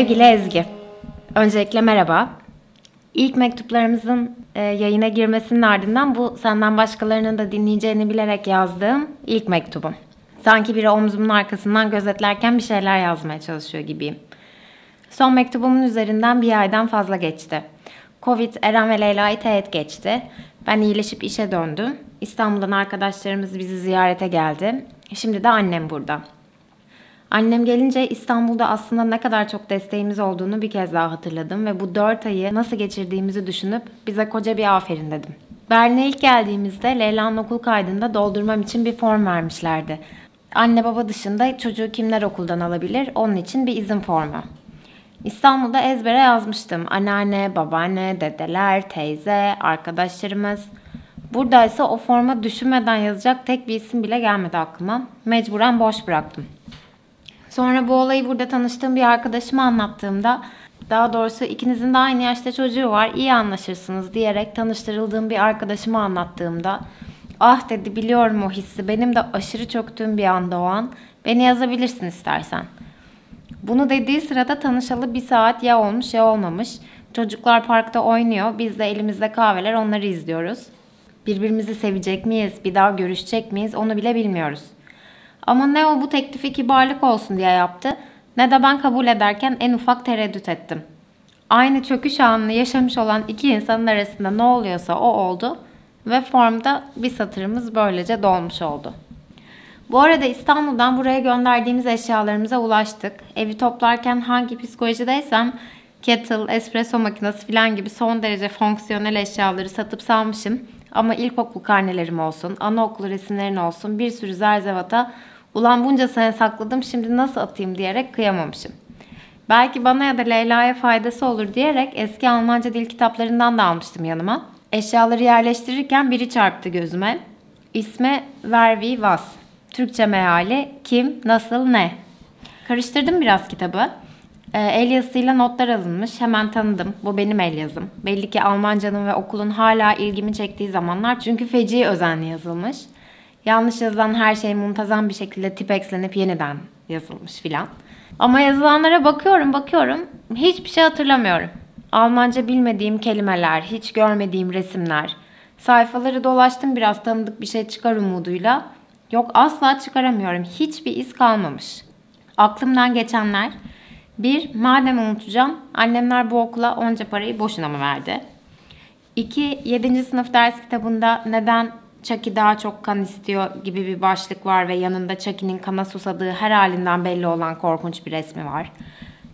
Sevgili Ezgi, öncelikle merhaba. İlk mektuplarımızın e, yayına girmesinin ardından bu senden başkalarının da dinleyeceğini bilerek yazdığım ilk mektubum. Sanki biri omzumun arkasından gözetlerken bir şeyler yazmaya çalışıyor gibiyim. Son mektubumun üzerinden bir aydan fazla geçti. Covid Eren ve Leyla'yı teğet geçti. Ben iyileşip işe döndüm. İstanbul'dan arkadaşlarımız bizi ziyarete geldi. Şimdi de annem burada. Annem gelince İstanbul'da aslında ne kadar çok desteğimiz olduğunu bir kez daha hatırladım ve bu dört ayı nasıl geçirdiğimizi düşünüp bize koca bir aferin dedim. Berlin'e ilk geldiğimizde Leyla'nın okul kaydında doldurmam için bir form vermişlerdi. Anne baba dışında çocuğu kimler okuldan alabilir onun için bir izin formu. İstanbul'da ezbere yazmıştım. Anneanne, babaanne, dedeler, teyze, arkadaşlarımız. Buradaysa o forma düşünmeden yazacak tek bir isim bile gelmedi aklıma. Mecburen boş bıraktım. Sonra bu olayı burada tanıştığım bir arkadaşıma anlattığımda daha doğrusu ikinizin de aynı yaşta çocuğu var iyi anlaşırsınız diyerek tanıştırıldığım bir arkadaşıma anlattığımda ah dedi biliyorum o hissi benim de aşırı çöktüğüm bir anda o an beni yazabilirsin istersen. Bunu dediği sırada tanışalı bir saat ya olmuş ya olmamış. Çocuklar parkta oynuyor biz de elimizde kahveler onları izliyoruz. Birbirimizi sevecek miyiz bir daha görüşecek miyiz onu bile bilmiyoruz.'' Ama ne o bu teklifi kibarlık olsun diye yaptı ne de ben kabul ederken en ufak tereddüt ettim. Aynı çöküş anını yaşamış olan iki insanın arasında ne oluyorsa o oldu ve formda bir satırımız böylece dolmuş oldu. Bu arada İstanbul'dan buraya gönderdiğimiz eşyalarımıza ulaştık. Evi toplarken hangi psikolojideysem kettle, espresso makinesi falan gibi son derece fonksiyonel eşyaları satıp salmışım. Ama ilkokul karnelerim olsun, anaokulu resimlerin olsun bir sürü zerzevata ulan bunca sene sakladım şimdi nasıl atayım diyerek kıyamamışım. Belki bana ya da Leyla'ya faydası olur diyerek eski Almanca dil kitaplarından da almıştım yanıma. Eşyaları yerleştirirken biri çarptı gözüme. İsmi Ver wie was. Türkçe meali kim, nasıl, ne. Karıştırdım biraz kitabı. E, el yazısıyla notlar alınmış. Hemen tanıdım. Bu benim el yazım. Belli ki Almancanın ve okulun hala ilgimi çektiği zamanlar çünkü feci özenli yazılmış. Yanlış yazılan her şey muntazam bir şekilde tipexlenip yeniden yazılmış filan. Ama yazılanlara bakıyorum bakıyorum hiçbir şey hatırlamıyorum. Almanca bilmediğim kelimeler, hiç görmediğim resimler. Sayfaları dolaştım biraz tanıdık bir şey çıkar umuduyla. Yok asla çıkaramıyorum. Hiçbir iz kalmamış. Aklımdan geçenler bir, madem unutacağım, annemler bu okula onca parayı boşuna mı verdi? İki, 7. sınıf ders kitabında neden Chucky daha çok kan istiyor gibi bir başlık var ve yanında Chucky'nin kana susadığı her halinden belli olan korkunç bir resmi var.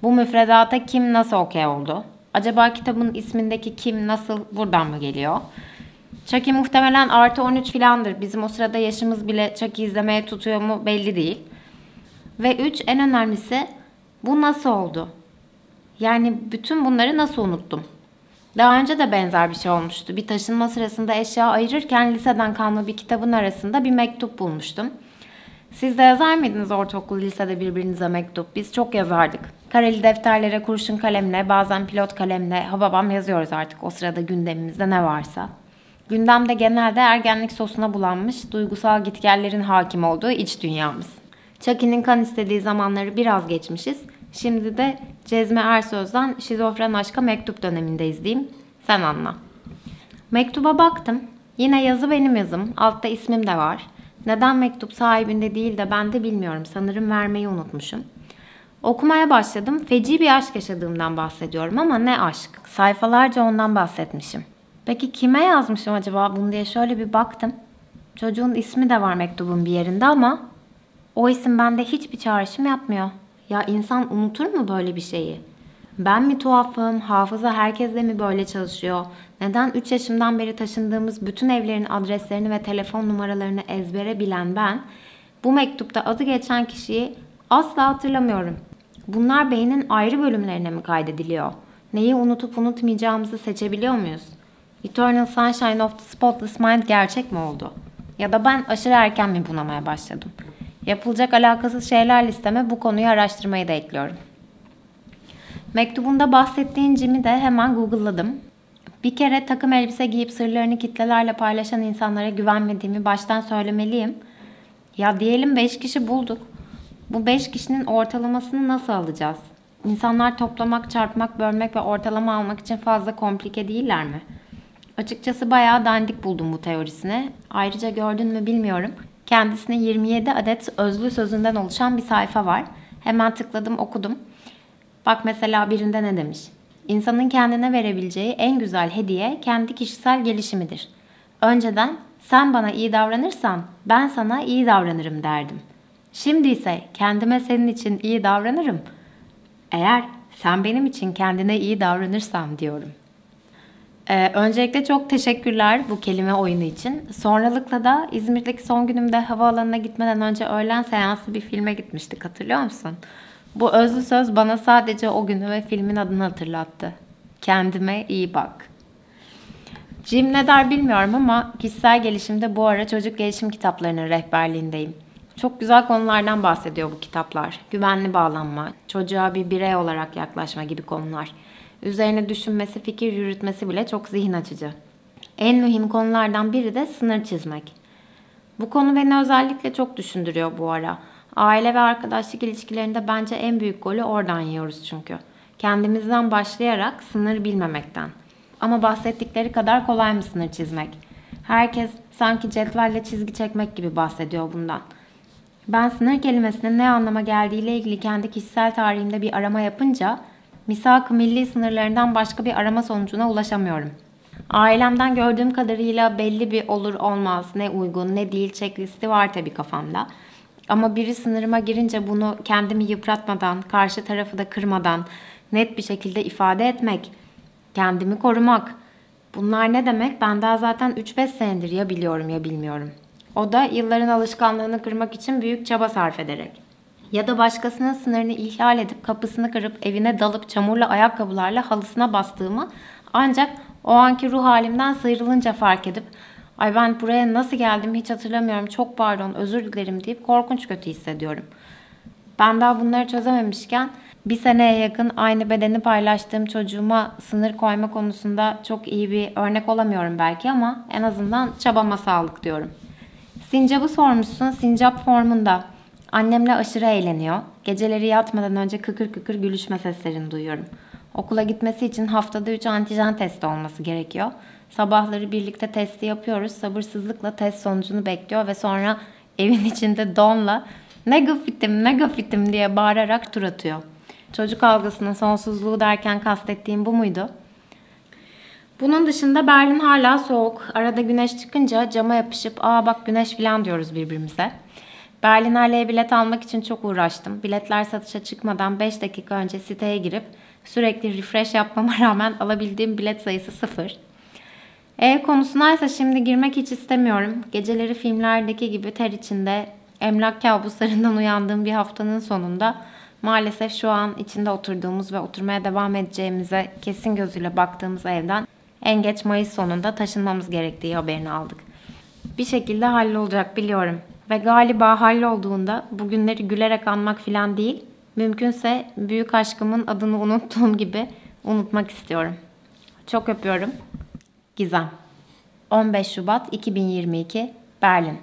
Bu müfredata kim nasıl okey oldu? Acaba kitabın ismindeki kim nasıl buradan mı geliyor? Chucky muhtemelen artı 13 filandır. Bizim o sırada yaşımız bile Chucky izlemeye tutuyor mu belli değil. Ve 3 en önemlisi bu nasıl oldu? Yani bütün bunları nasıl unuttum? Daha önce de benzer bir şey olmuştu. Bir taşınma sırasında eşya ayırırken liseden kalma bir kitabın arasında bir mektup bulmuştum. Siz de yazar mıydınız ortaokul, lisede birbirinize mektup? Biz çok yazardık. Kareli defterlere, kurşun kalemle, bazen pilot kalemle, hababam yazıyoruz artık o sırada gündemimizde ne varsa. Gündemde genelde ergenlik sosuna bulanmış, duygusal gitgellerin hakim olduğu iç dünyamız. Chucky'nin kan istediği zamanları biraz geçmişiz. Şimdi de Cezme Ersöz'den Şizofren Aşka Mektup dönemindeyiz diyeyim. Sen anla. Mektuba baktım. Yine yazı benim yazım. Altta ismim de var. Neden mektup sahibinde değil de ben de bilmiyorum. Sanırım vermeyi unutmuşum. Okumaya başladım. Feci bir aşk yaşadığımdan bahsediyorum ama ne aşk? Sayfalarca ondan bahsetmişim. Peki kime yazmışım acaba bunu diye şöyle bir baktım. Çocuğun ismi de var mektubun bir yerinde ama o isim bende hiçbir çağrışım yapmıyor. Ya insan unutur mu böyle bir şeyi? Ben mi tuhafım? Hafıza herkesle mi böyle çalışıyor? Neden 3 yaşımdan beri taşındığımız bütün evlerin adreslerini ve telefon numaralarını ezbere bilen ben bu mektupta adı geçen kişiyi asla hatırlamıyorum. Bunlar beynin ayrı bölümlerine mi kaydediliyor? Neyi unutup unutmayacağımızı seçebiliyor muyuz? Eternal Sunshine of the Spotless Mind gerçek mi oldu? Ya da ben aşırı erken mi bunamaya başladım? Yapılacak alakasız şeyler listeme bu konuyu araştırmayı da ekliyorum. Mektubunda bahsettiğin Jim'i de hemen Google'ladım. Bir kere takım elbise giyip sırlarını kitlelerle paylaşan insanlara güvenmediğimi baştan söylemeliyim. Ya diyelim 5 kişi bulduk. Bu 5 kişinin ortalamasını nasıl alacağız? İnsanlar toplamak, çarpmak, bölmek ve ortalama almak için fazla komplike değiller mi? Açıkçası bayağı dandik buldum bu teorisini. Ayrıca gördün mü bilmiyorum. Kendisine 27 adet özlü sözünden oluşan bir sayfa var. Hemen tıkladım okudum. Bak mesela birinde ne demiş? İnsanın kendine verebileceği en güzel hediye kendi kişisel gelişimidir. Önceden sen bana iyi davranırsan ben sana iyi davranırım derdim. Şimdi ise kendime senin için iyi davranırım. Eğer sen benim için kendine iyi davranırsan diyorum. Ee, öncelikle çok teşekkürler bu kelime oyunu için. Sonralıkla da İzmir'deki son günümde havaalanına gitmeden önce öğlen seansı bir filme gitmiştik hatırlıyor musun? Bu özlü söz bana sadece o günü ve filmin adını hatırlattı. Kendime iyi bak. Jim ne der bilmiyorum ama kişisel gelişimde bu ara çocuk gelişim kitaplarının rehberliğindeyim. Çok güzel konulardan bahsediyor bu kitaplar. Güvenli bağlanma, çocuğa bir birey olarak yaklaşma gibi konular. Üzerine düşünmesi, fikir yürütmesi bile çok zihin açıcı. En mühim konulardan biri de sınır çizmek. Bu konu beni özellikle çok düşündürüyor bu ara. Aile ve arkadaşlık ilişkilerinde bence en büyük golü oradan yiyoruz çünkü. Kendimizden başlayarak sınır bilmemekten. Ama bahsettikleri kadar kolay mı sınır çizmek? Herkes sanki cetvelle çizgi çekmek gibi bahsediyor bundan. Ben sınır kelimesinin ne anlama geldiğiyle ilgili kendi kişisel tarihimde bir arama yapınca misak milli sınırlarından başka bir arama sonucuna ulaşamıyorum. Ailemden gördüğüm kadarıyla belli bir olur olmaz, ne uygun ne değil checklisti var tabii kafamda. Ama biri sınırıma girince bunu kendimi yıpratmadan, karşı tarafı da kırmadan net bir şekilde ifade etmek, kendimi korumak. Bunlar ne demek? Ben daha zaten 3-5 senedir ya biliyorum ya bilmiyorum. O da yılların alışkanlığını kırmak için büyük çaba sarf ederek. Ya da başkasının sınırını ihlal edip kapısını kırıp evine dalıp çamurla ayakkabılarla halısına bastığımı ancak o anki ruh halimden sıyrılınca fark edip ay ben buraya nasıl geldim hiç hatırlamıyorum çok pardon özür dilerim deyip korkunç kötü hissediyorum. Ben daha bunları çözememişken bir seneye yakın aynı bedeni paylaştığım çocuğuma sınır koyma konusunda çok iyi bir örnek olamıyorum belki ama en azından çabama sağlık diyorum. Sincap'ı sormuşsun. Sincap formunda. Annemle aşırı eğleniyor. Geceleri yatmadan önce kıkır kıkır gülüşme seslerini duyuyorum. Okula gitmesi için haftada 3 antijen testi olması gerekiyor. Sabahları birlikte testi yapıyoruz. Sabırsızlıkla test sonucunu bekliyor ve sonra evin içinde donla negafitim negafitim diye bağırarak tur atıyor. Çocuk algısının sonsuzluğu derken kastettiğim bu muydu? Bunun dışında Berlin hala soğuk. Arada güneş çıkınca cama yapışıp aa bak güneş falan diyoruz birbirimize. Berlinale'ye bilet almak için çok uğraştım. Biletler satışa çıkmadan 5 dakika önce siteye girip sürekli refresh yapmama rağmen alabildiğim bilet sayısı sıfır. Ev konusuna şimdi girmek hiç istemiyorum. Geceleri filmlerdeki gibi ter içinde emlak kabuslarından uyandığım bir haftanın sonunda maalesef şu an içinde oturduğumuz ve oturmaya devam edeceğimize kesin gözüyle baktığımız evden en geç Mayıs sonunda taşınmamız gerektiği haberini aldık. Bir şekilde hallolacak biliyorum. Ve galiba hallolduğunda bugünleri gülerek anmak falan değil, mümkünse büyük aşkımın adını unuttuğum gibi unutmak istiyorum. Çok öpüyorum. Gizem 15 Şubat 2022 Berlin